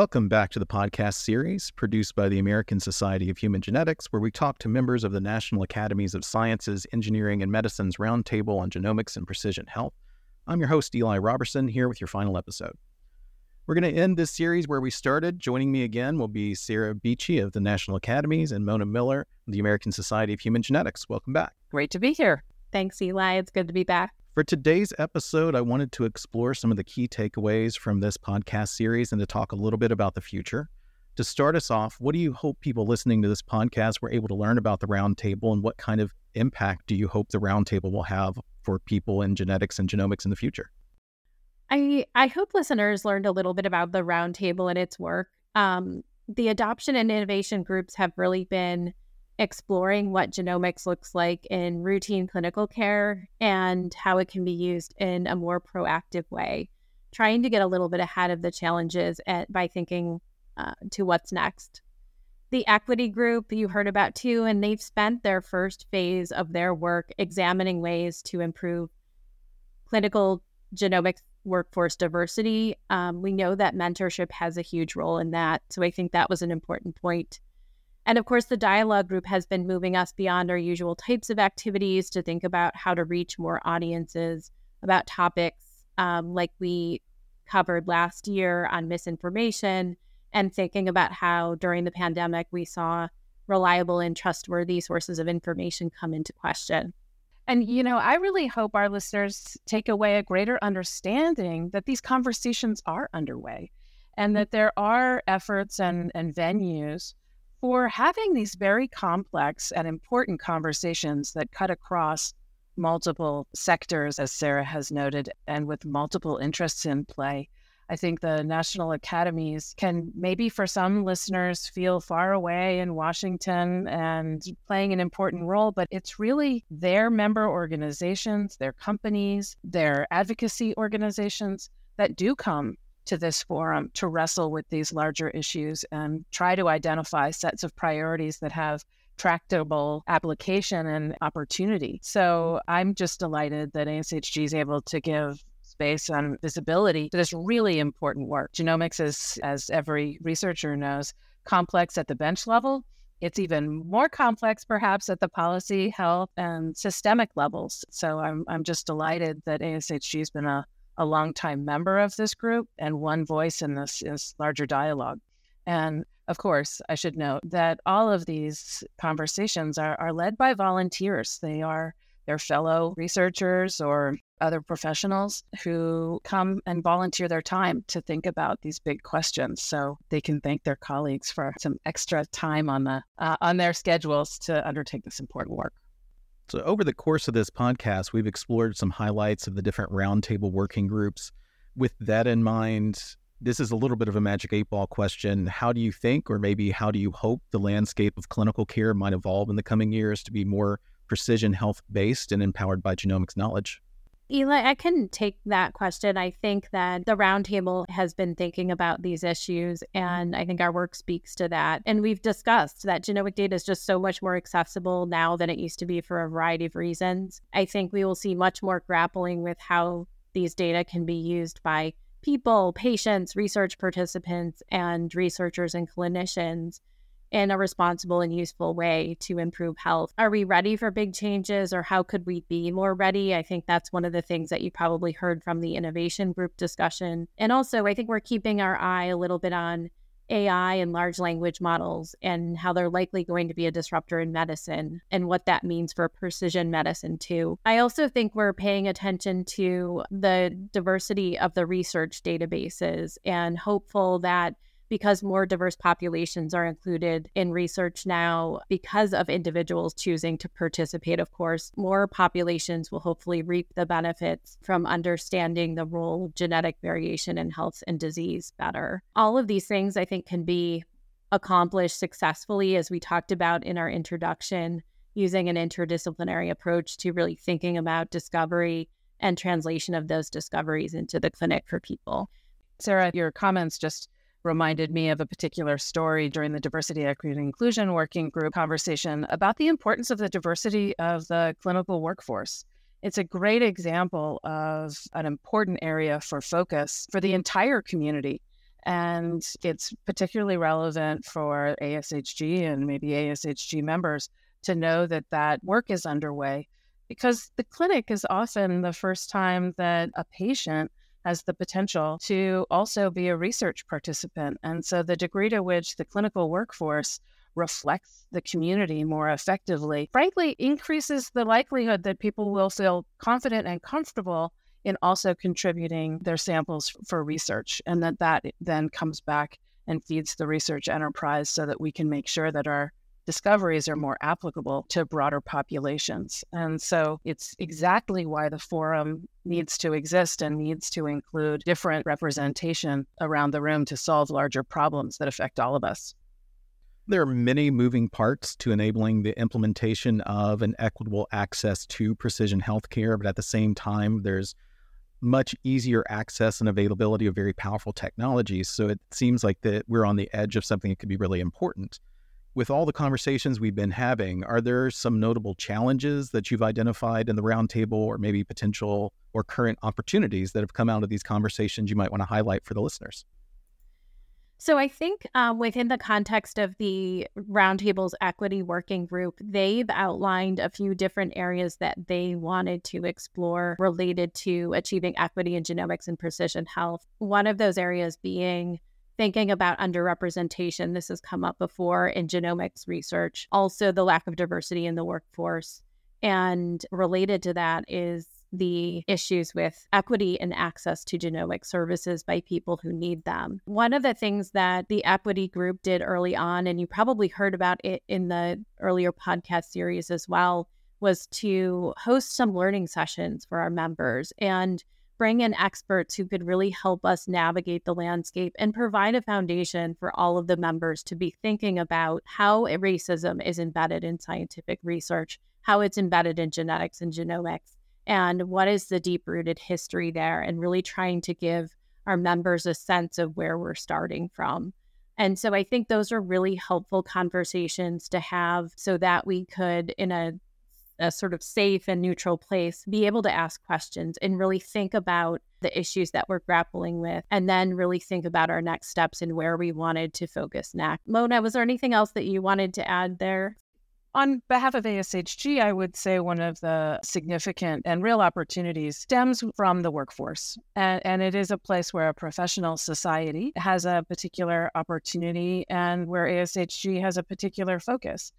Welcome back to the podcast series produced by the American Society of Human Genetics, where we talk to members of the National Academies of Sciences, Engineering, and Medicine's Roundtable on Genomics and Precision Health. I'm your host, Eli Robertson, here with your final episode. We're going to end this series where we started. Joining me again will be Sarah Beachy of the National Academies and Mona Miller of the American Society of Human Genetics. Welcome back. Great to be here. Thanks, Eli. It's good to be back. For today's episode, I wanted to explore some of the key takeaways from this podcast series and to talk a little bit about the future. To start us off, what do you hope people listening to this podcast were able to learn about the roundtable and what kind of impact do you hope the roundtable will have for people in genetics and genomics in the future? I, I hope listeners learned a little bit about the roundtable and its work. Um, the adoption and innovation groups have really been exploring what genomics looks like in routine clinical care and how it can be used in a more proactive way, trying to get a little bit ahead of the challenges at, by thinking uh, to what's next. The equity group you heard about too, and they've spent their first phase of their work examining ways to improve clinical genomics workforce diversity. Um, we know that mentorship has a huge role in that. So I think that was an important point and of course, the dialogue group has been moving us beyond our usual types of activities to think about how to reach more audiences about topics um, like we covered last year on misinformation and thinking about how during the pandemic we saw reliable and trustworthy sources of information come into question. And, you know, I really hope our listeners take away a greater understanding that these conversations are underway and that there are efforts and, and venues for having these very complex and important conversations that cut across multiple sectors, as Sarah has noted, and with multiple interests in play. I think the national academies can maybe for some listeners feel far away in Washington and playing an important role, but it's really their member organizations, their companies, their advocacy organizations that do come to this forum to wrestle with these larger issues and try to identify sets of priorities that have tractable application and opportunity. Mm-hmm. So I'm just delighted that ASHG is able to give space and visibility to this really important work. Genomics is, as every researcher knows, complex at the bench level. It's even more complex, perhaps, at the policy, health, and systemic levels. So I'm, I'm just delighted that ASHG has been a a longtime member of this group and one voice in this, this larger dialogue. And of course, I should note that all of these conversations are, are led by volunteers. They are their fellow researchers or other professionals who come and volunteer their time to think about these big questions so they can thank their colleagues for some extra time on the uh, on their schedules to undertake this important work so, over the course of this podcast, we've explored some highlights of the different roundtable working groups. With that in mind, this is a little bit of a magic eight ball question. How do you think, or maybe how do you hope, the landscape of clinical care might evolve in the coming years to be more precision health based and empowered by genomics knowledge? Eli, I can take that question. I think that the roundtable has been thinking about these issues, and I think our work speaks to that. And we've discussed that genomic data is just so much more accessible now than it used to be for a variety of reasons. I think we will see much more grappling with how these data can be used by people, patients, research participants, and researchers and clinicians in a responsible and useful way to improve health. Are we ready for big changes or how could we be more ready? I think that's one of the things that you probably heard from the innovation group discussion. And also, I think we're keeping our eye a little bit on AI and large language models and how they're likely going to be a disruptor in medicine and what that means for precision medicine, too. I also think we're paying attention to the diversity of the research databases and hopeful that because more diverse populations are included in research now because of individuals choosing to participate, of course, more populations will hopefully reap the benefits from understanding the role of genetic variation in health and disease better. All of these things, I think, can be accomplished successfully, as we talked about in our introduction, using an interdisciplinary approach to really thinking about discovery and translation of those discoveries into the clinic for people. Sarah, your comments just reminded me of a particular story during the diversity, equity, and inclusion working group conversation about the importance of the diversity of the clinical workforce. It's a great example of an important area for focus for the entire community And it's particularly relevant for ASHG and maybe ASHG members to know that that work is underway because the clinic is often the first time that a patient has the potential to also be a research participant. And so the degree to which the clinical workforce reflects the community more effectively, frankly, increases the likelihood that people will feel confident and comfortable in also contributing their samples for research and that that then comes back and feeds the research enterprise so that we can make sure that our discoveries are more applicable to broader populations. And so it's exactly why the forum needs to exist and needs to include different representation around the room to solve larger problems that affect all of us. There are many moving parts to enabling the implementation of an equitable access to precision healthcare, but at the same time, there's much easier access and availability of very powerful technologies. So it seems like that we're on the edge of something that could be really important. With all the conversations we've been having, are there some notable challenges that you've identified in the roundtable, or maybe potential or current opportunities that have come out of these conversations you might want to highlight for the listeners? So I think um, within the context of the Roundtable's Equity Working Group, they've outlined a few different areas that they wanted to explore related to achieving equity in genomics and precision health. One of those areas being thinking about underrepresentation. This has come up before in genomics research. Also, the lack of diversity in the workforce. And related to that is the issues with equity and access to genomic services by people who need them. One of the things that the equity group did early on, and you probably heard about it in the earlier podcast series as well, was to host some learning sessions for our members and bring in experts who could really help us navigate the landscape and provide a foundation for all of the members to be thinking about how racism is embedded in scientific research, how it's embedded in genetics and genomics, and what is the deep rooted history there, and really trying to give our members a sense of where we're starting from. And so I think those are really helpful conversations to have so that we could, in a, a sort of safe and neutral place, be able to ask questions and really think about the issues that we're grappling with, and then really think about our next steps and where we wanted to focus next. Mona, was there anything else that you wanted to add there? On behalf of ASHG, I would say one of the significant and real opportunities stems from the workforce. And, and, it is a place where a professional society has a particular opportunity and where ASHG has a particular focus.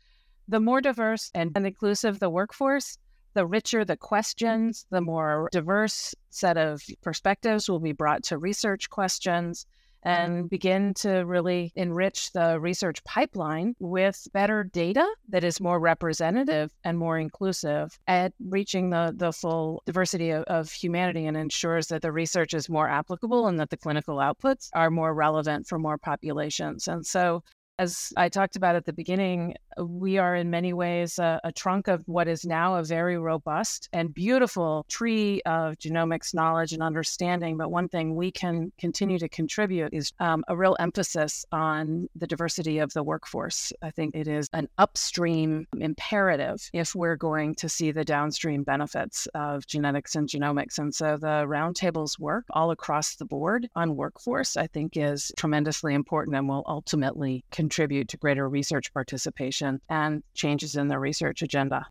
The more diverse and inclusive the workforce, the richer the questions, the more diverse set of perspectives will be brought to research questions and begin to really enrich the research pipeline with better data that is more representative and more inclusive at reaching the, the full diversity of, of humanity and ensures that the research is more applicable and that the clinical outputs are more relevant for more populations. And so as I talked about at the beginning, we are in many ways a, a, trunk of what is now a very robust and beautiful tree of genomics knowledge and understanding. But one thing we can continue to contribute is um, a real emphasis on the diversity of the workforce. I think it is an upstream imperative if we're going to see the downstream benefits of genetics and genomics. And so the roundtables work all across the board on workforce, I think, is tremendously important and will ultimately contribute to greater research participation and changes in the research agenda.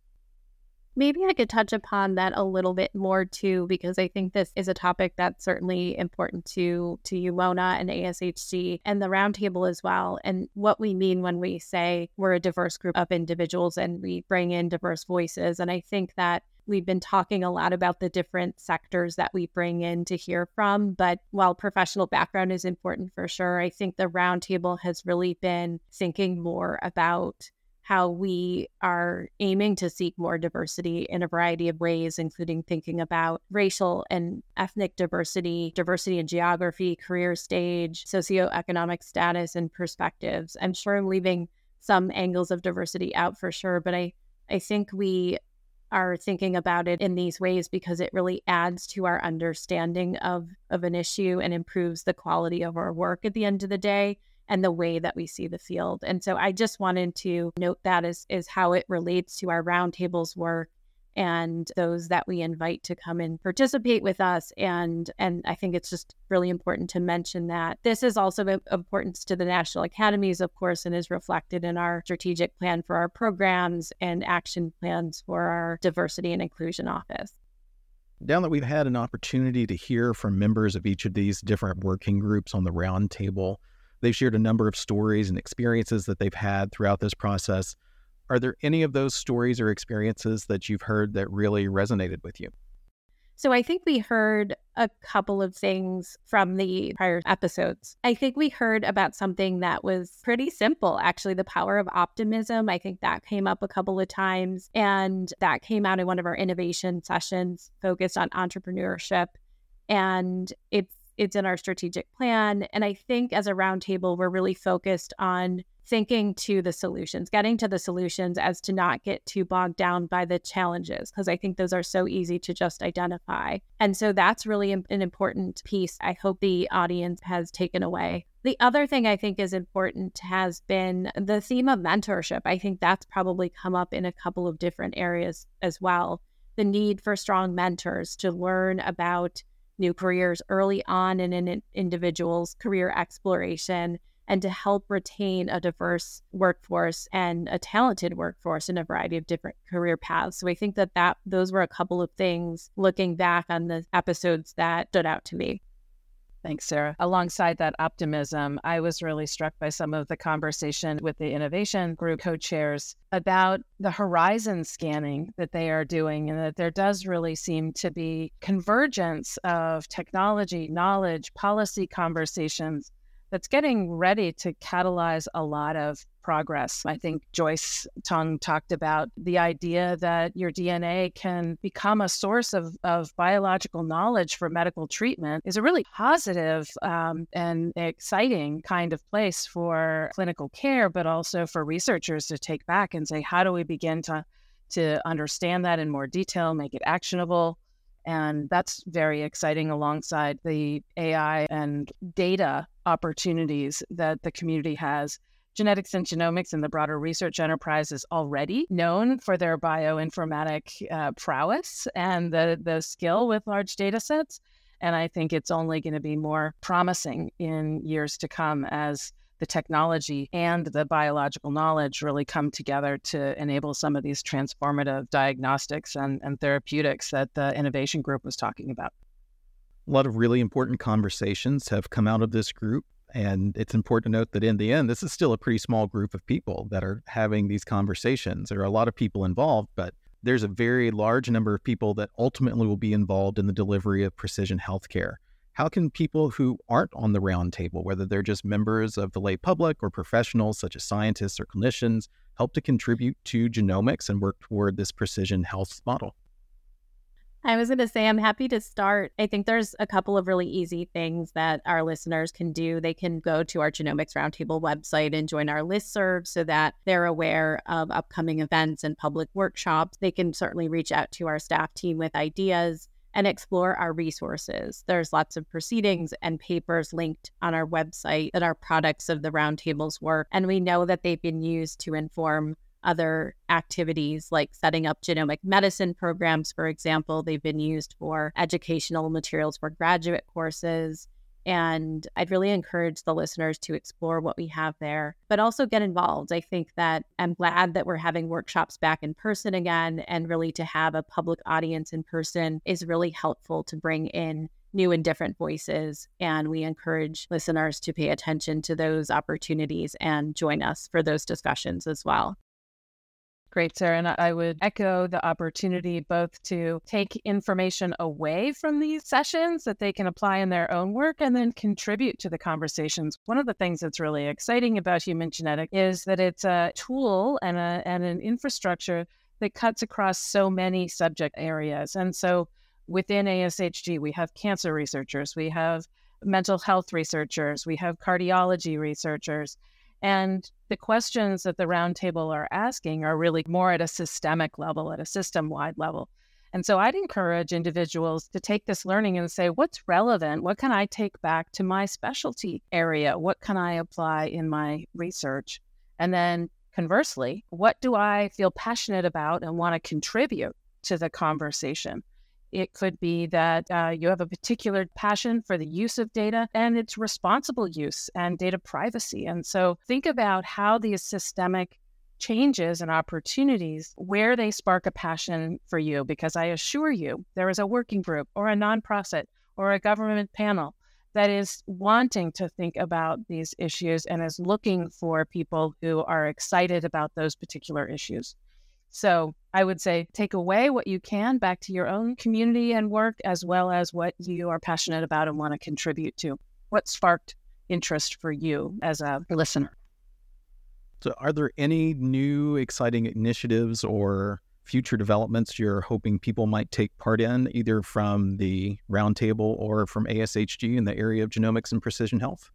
Maybe I could touch upon that a little bit more too, because I think this is a topic that's certainly important to to you, Mona, and ASHG and the roundtable as well. And what we mean when we say we're a diverse group of individuals and we bring in diverse voices. And I think that we've been talking a lot about the different sectors that we bring in to hear from. But while professional background is important for sure, I think the roundtable has really been thinking more about how we are aiming to seek more diversity in a variety of ways, including thinking about racial and ethnic diversity, diversity in geography, career stage, socioeconomic status, and perspectives. I'm sure I'm leaving some angles of diversity out for sure, but I, I think we are thinking about it in these ways because it really adds to our understanding of, of an issue and improves the quality of our work at the end of the day and the way that we see the field. And so I just wanted to note that as is how it relates to our roundtables work and those that we invite to come and participate with us and and I think it's just really important to mention that this is also of importance to the national academies of course and is reflected in our strategic plan for our programs and action plans for our diversity and inclusion office. Now that we've had an opportunity to hear from members of each of these different working groups on the roundtable, they've shared a number of stories and experiences that they've had throughout this process. Are there any of those stories or experiences that you've heard that really resonated with you? So I think we heard a couple of things from the prior episodes. I think we heard about something that was pretty simple, actually, the power of optimism. I think that came up a couple of times, and that came out in one of our innovation sessions focused on entrepreneurship. And it's it's in our strategic plan. And I think as a roundtable, we're really focused on thinking to the solutions, getting to the solutions as to not get too bogged down by the challenges, because I think those are so easy to just identify. And so that's really an important piece I hope the audience has taken away. The other thing I think is important has been the theme of mentorship. I think that's probably come up in a couple of different areas as well. The need for strong mentors to learn about new careers early on in an individual's career exploration and to help retain a diverse workforce and a talented workforce in a variety of different career paths. So I think that, that those were a couple of things looking back on the episodes that stood out to me. Thanks, Sarah. Alongside that optimism, I was really struck by some of the conversation with the innovation group co chairs about the horizon scanning that they are doing, and that there does really seem to be convergence of technology, knowledge, policy conversations that's getting ready to catalyze a lot of progress. I think Joyce Tung talked about the idea that your DNA can become a source of, of biological knowledge for medical treatment is a really positive um, and exciting kind of place for clinical care, but also for researchers to take back and say, how do we begin to, to understand that in more detail, make it actionable? And that's very exciting alongside the AI and data opportunities that the community has. Genetics and genomics and the broader research enterprise is already known for their bioinformatic uh, prowess and the, the skill with large data sets. And I think it's only going to be more promising in years to come as the technology and the biological knowledge really come together to enable some of these transformative diagnostics and, and therapeutics that the innovation group was talking about. A lot of really important conversations have come out of this group. And it's important to note that in the end, this is still a pretty small group of people that are having these conversations. There are a lot of people involved, but there's a very large number of people that ultimately will be involved in the delivery of precision healthcare how can people who aren't on the roundtable, whether they're just members of the lay public or professionals such as scientists or clinicians, help to contribute to genomics and work toward this precision health model? I was going to say, I'm happy to start. I think there's a couple of really easy things that our listeners can do. They can go to our Genomics Roundtable website and join our list serve so that they're aware of upcoming events and public workshops. They can certainly reach out to our staff team with ideas and explore our resources. There's lots of proceedings and papers linked on our website that are products of the roundtable's work. And we know that they've been used to inform other activities like setting up genomic medicine programs, for example. They've been used for educational materials for graduate courses and I'd really encourage the listeners to explore what we have there, but also get involved. I think that I'm glad that we're having workshops back in person again, and really to have a public audience in person is really helpful to bring in new and different voices. And we encourage listeners to pay attention to those opportunities and join us for those discussions as well. Great, Sarah. And I would echo the opportunity both to take information away from these sessions that they can apply in their own work and then contribute to the conversations. One of the things that's really exciting about human genetic is that it's a tool and, a, and an infrastructure that cuts across so many subject areas. And so within ASHG, we have cancer researchers, we have mental health researchers, we have cardiology researchers. And the questions that the roundtable are asking are really more at a systemic level, at a system wide level. And so I'd encourage individuals to take this learning and say, what's relevant? What can I take back to my specialty area? What can I apply in my research? And then conversely, what do I feel passionate about and want to contribute to the conversation. It could be that uh, you have a particular passion for the use of data and its responsible use and data privacy. And so think about how these systemic changes and opportunities where they spark a passion for you because I assure you there is a working group or a nonprofit or a government panel that is wanting to think about these issues and is looking for people who are excited about those particular issues. So I would say take away what you can back to your own community and work, as well as what you are passionate about and want to contribute to. What sparked interest for you as a listener? So, are there any new exciting initiatives or future developments you're hoping people might take part in, either from the roundtable or from ASHG in the area of genomics and precision health?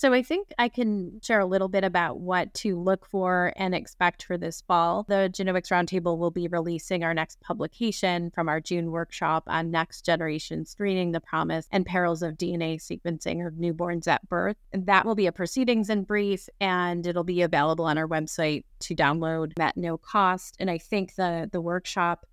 So I think I can share a little bit about what to look for and expect for this fall. The Genomics Roundtable will be releasing our next publication from our June workshop on next generation screening, the promise and perils of DNA sequencing of newborns at birth. And that will be a proceedings and brief, and it'll be available on our website to download at no cost. And I think the the workshop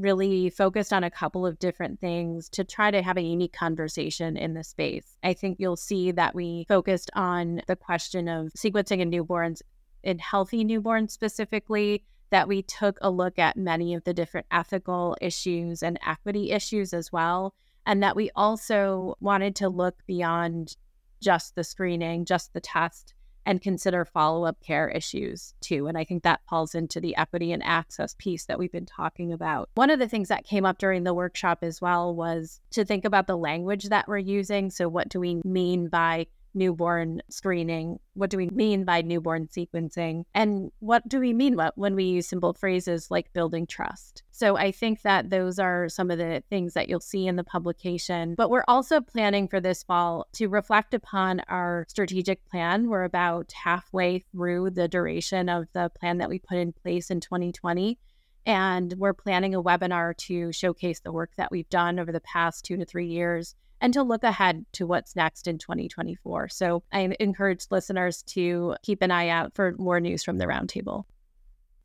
really focused on a couple of different things to try to have a unique conversation in the space. I think you'll see that we focused on the question of sequencing in newborns, in healthy newborns specifically, that we took a look at many of the different ethical issues and equity issues as well. And that we also wanted to look beyond just the screening, just the test, and consider follow up care issues too. And I think that falls into the equity and access piece that we've been talking about. One of the things that came up during the workshop as well was to think about the language that we're using. So, what do we mean by newborn screening? What do we mean by newborn sequencing? And what do we mean when we use simple phrases like building trust? So I think that those are some of the things that you'll see in the publication. But we're also planning for this fall to reflect upon our strategic plan. We're about halfway through the duration of the plan that we put in place in 2020. And we're planning a webinar to showcase the work that we've done over the past two to three years and to look ahead to what's next in 2024. So I encourage listeners to keep an eye out for more news from the roundtable.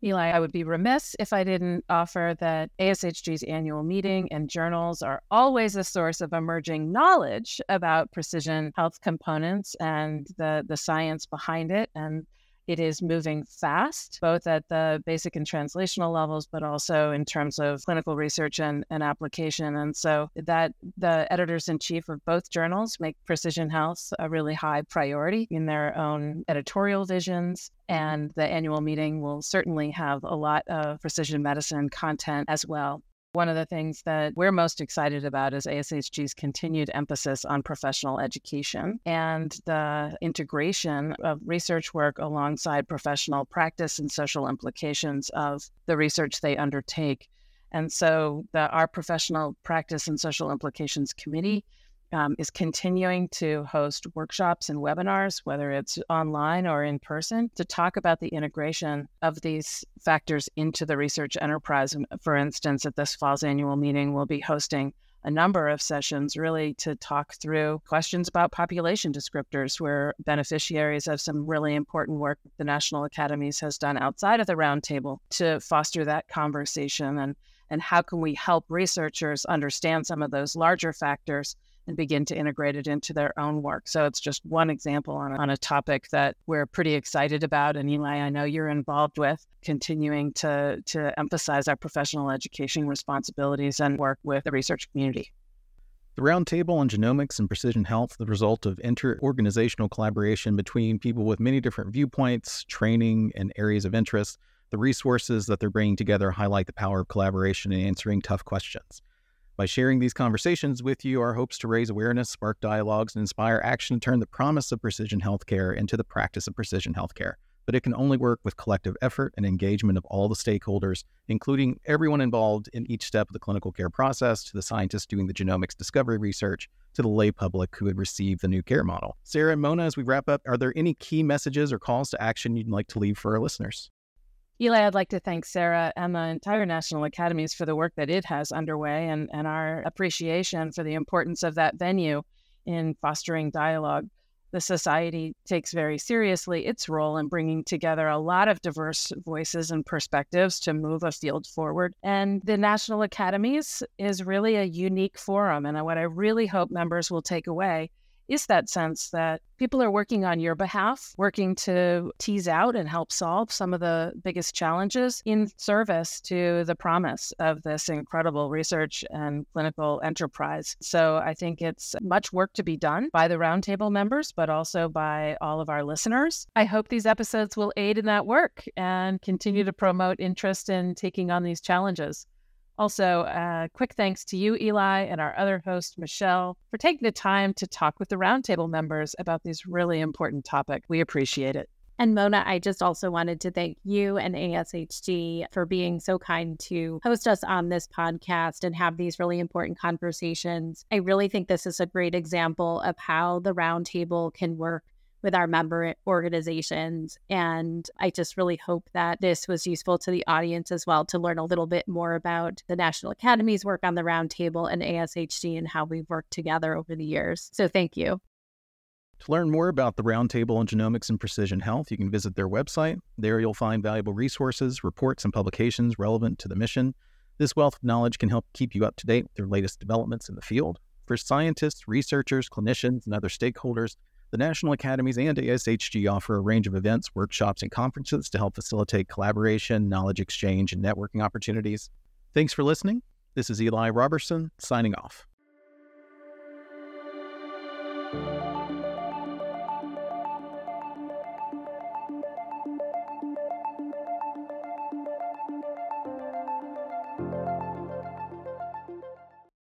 Eli, I would be remiss if I didn't offer that ASHG's annual meeting and journals are always a source of emerging knowledge about precision health components and the, the science behind it. And it is moving fast, both at the basic and translational levels, but also in terms of clinical research and, and application. And so that the editors in chief of both journals make precision health a really high priority in their own editorial visions. Mm-hmm. And the annual meeting will certainly have a lot of precision medicine content as well. One of the things that we're most excited about is ASHG's continued emphasis on professional education and the integration of research work alongside professional practice and social implications of the research they undertake. And so, the, our professional practice and social implications committee um, is continuing to host workshops and webinars, whether it's online or in person, to talk about the integration of these factors into the research enterprise. For instance, at this fall's annual meeting, we'll be hosting a number of sessions really to talk through questions about population descriptors, We're beneficiaries of some really important work the National Academies has done outside of the roundtable to foster that conversation and and how can we help researchers understand some of those larger factors and begin to integrate it into their own work. So it's just one example on a, on a topic that we're pretty excited about. And Eli, I know you're involved with continuing to, to emphasize our professional education responsibilities and work with the research community. The Roundtable on Genomics and Precision Health, the result of inter-organizational collaboration between people with many different viewpoints, training, and areas of interest. The resources that they're bringing together highlight the power of collaboration in answering tough questions. By sharing these conversations with you, our hopes to raise awareness, spark dialogues, and inspire action to turn the promise of precision healthcare into the practice of precision healthcare. But it can only work with collective effort and engagement of all the stakeholders, including everyone involved in each step of the clinical care process, to the scientists doing the genomics discovery research, to the lay public who would receive the new care model. Sarah and Mona, as we wrap up, are there any key messages or calls to action you'd like to leave for our listeners? Eli, I'd like to thank Sarah and the entire National Academies for the work that it has underway and, and our appreciation for the importance of that venue in fostering dialogue. the society takes very seriously its role in bringing together a lot of diverse voices and perspectives to move a field forward. And the National Academies is really a unique forum. And what I really hope members will take away is that sense that people are working on your behalf, working to tease out and help solve some of the biggest challenges in service to the promise of this incredible research and clinical enterprise. So I think it's much work to be done by the roundtable members, but also by all of our listeners. I hope these episodes will aid in that work and continue to promote interest in taking on these challenges. Also, uh, quick thanks to you, Eli, and our other host, Michelle, for taking the time to talk with the roundtable members about these really important topics. We appreciate it. And Mona, I just also wanted to thank you and ASHG for being so kind to host us on this podcast and have these really important conversations. I really think this is a great example of how the roundtable can work with our member organizations. And I just really hope that this was useful to the audience as well to learn a little bit more about the National Academy's work on the roundtable and ASHG and how we've worked together over the years. So thank you. To learn more about the Roundtable on Genomics and Precision Health, you can visit their website. There you'll find valuable resources, reports, and publications relevant to the mission. This wealth of knowledge can help keep you up to date with their latest developments in the field. For scientists, researchers, clinicians, and other stakeholders, the National Academies and ASHG offer a range of events, workshops, and conferences to help facilitate collaboration, knowledge exchange, and networking opportunities. Thanks for listening. This is Eli Robertson signing off.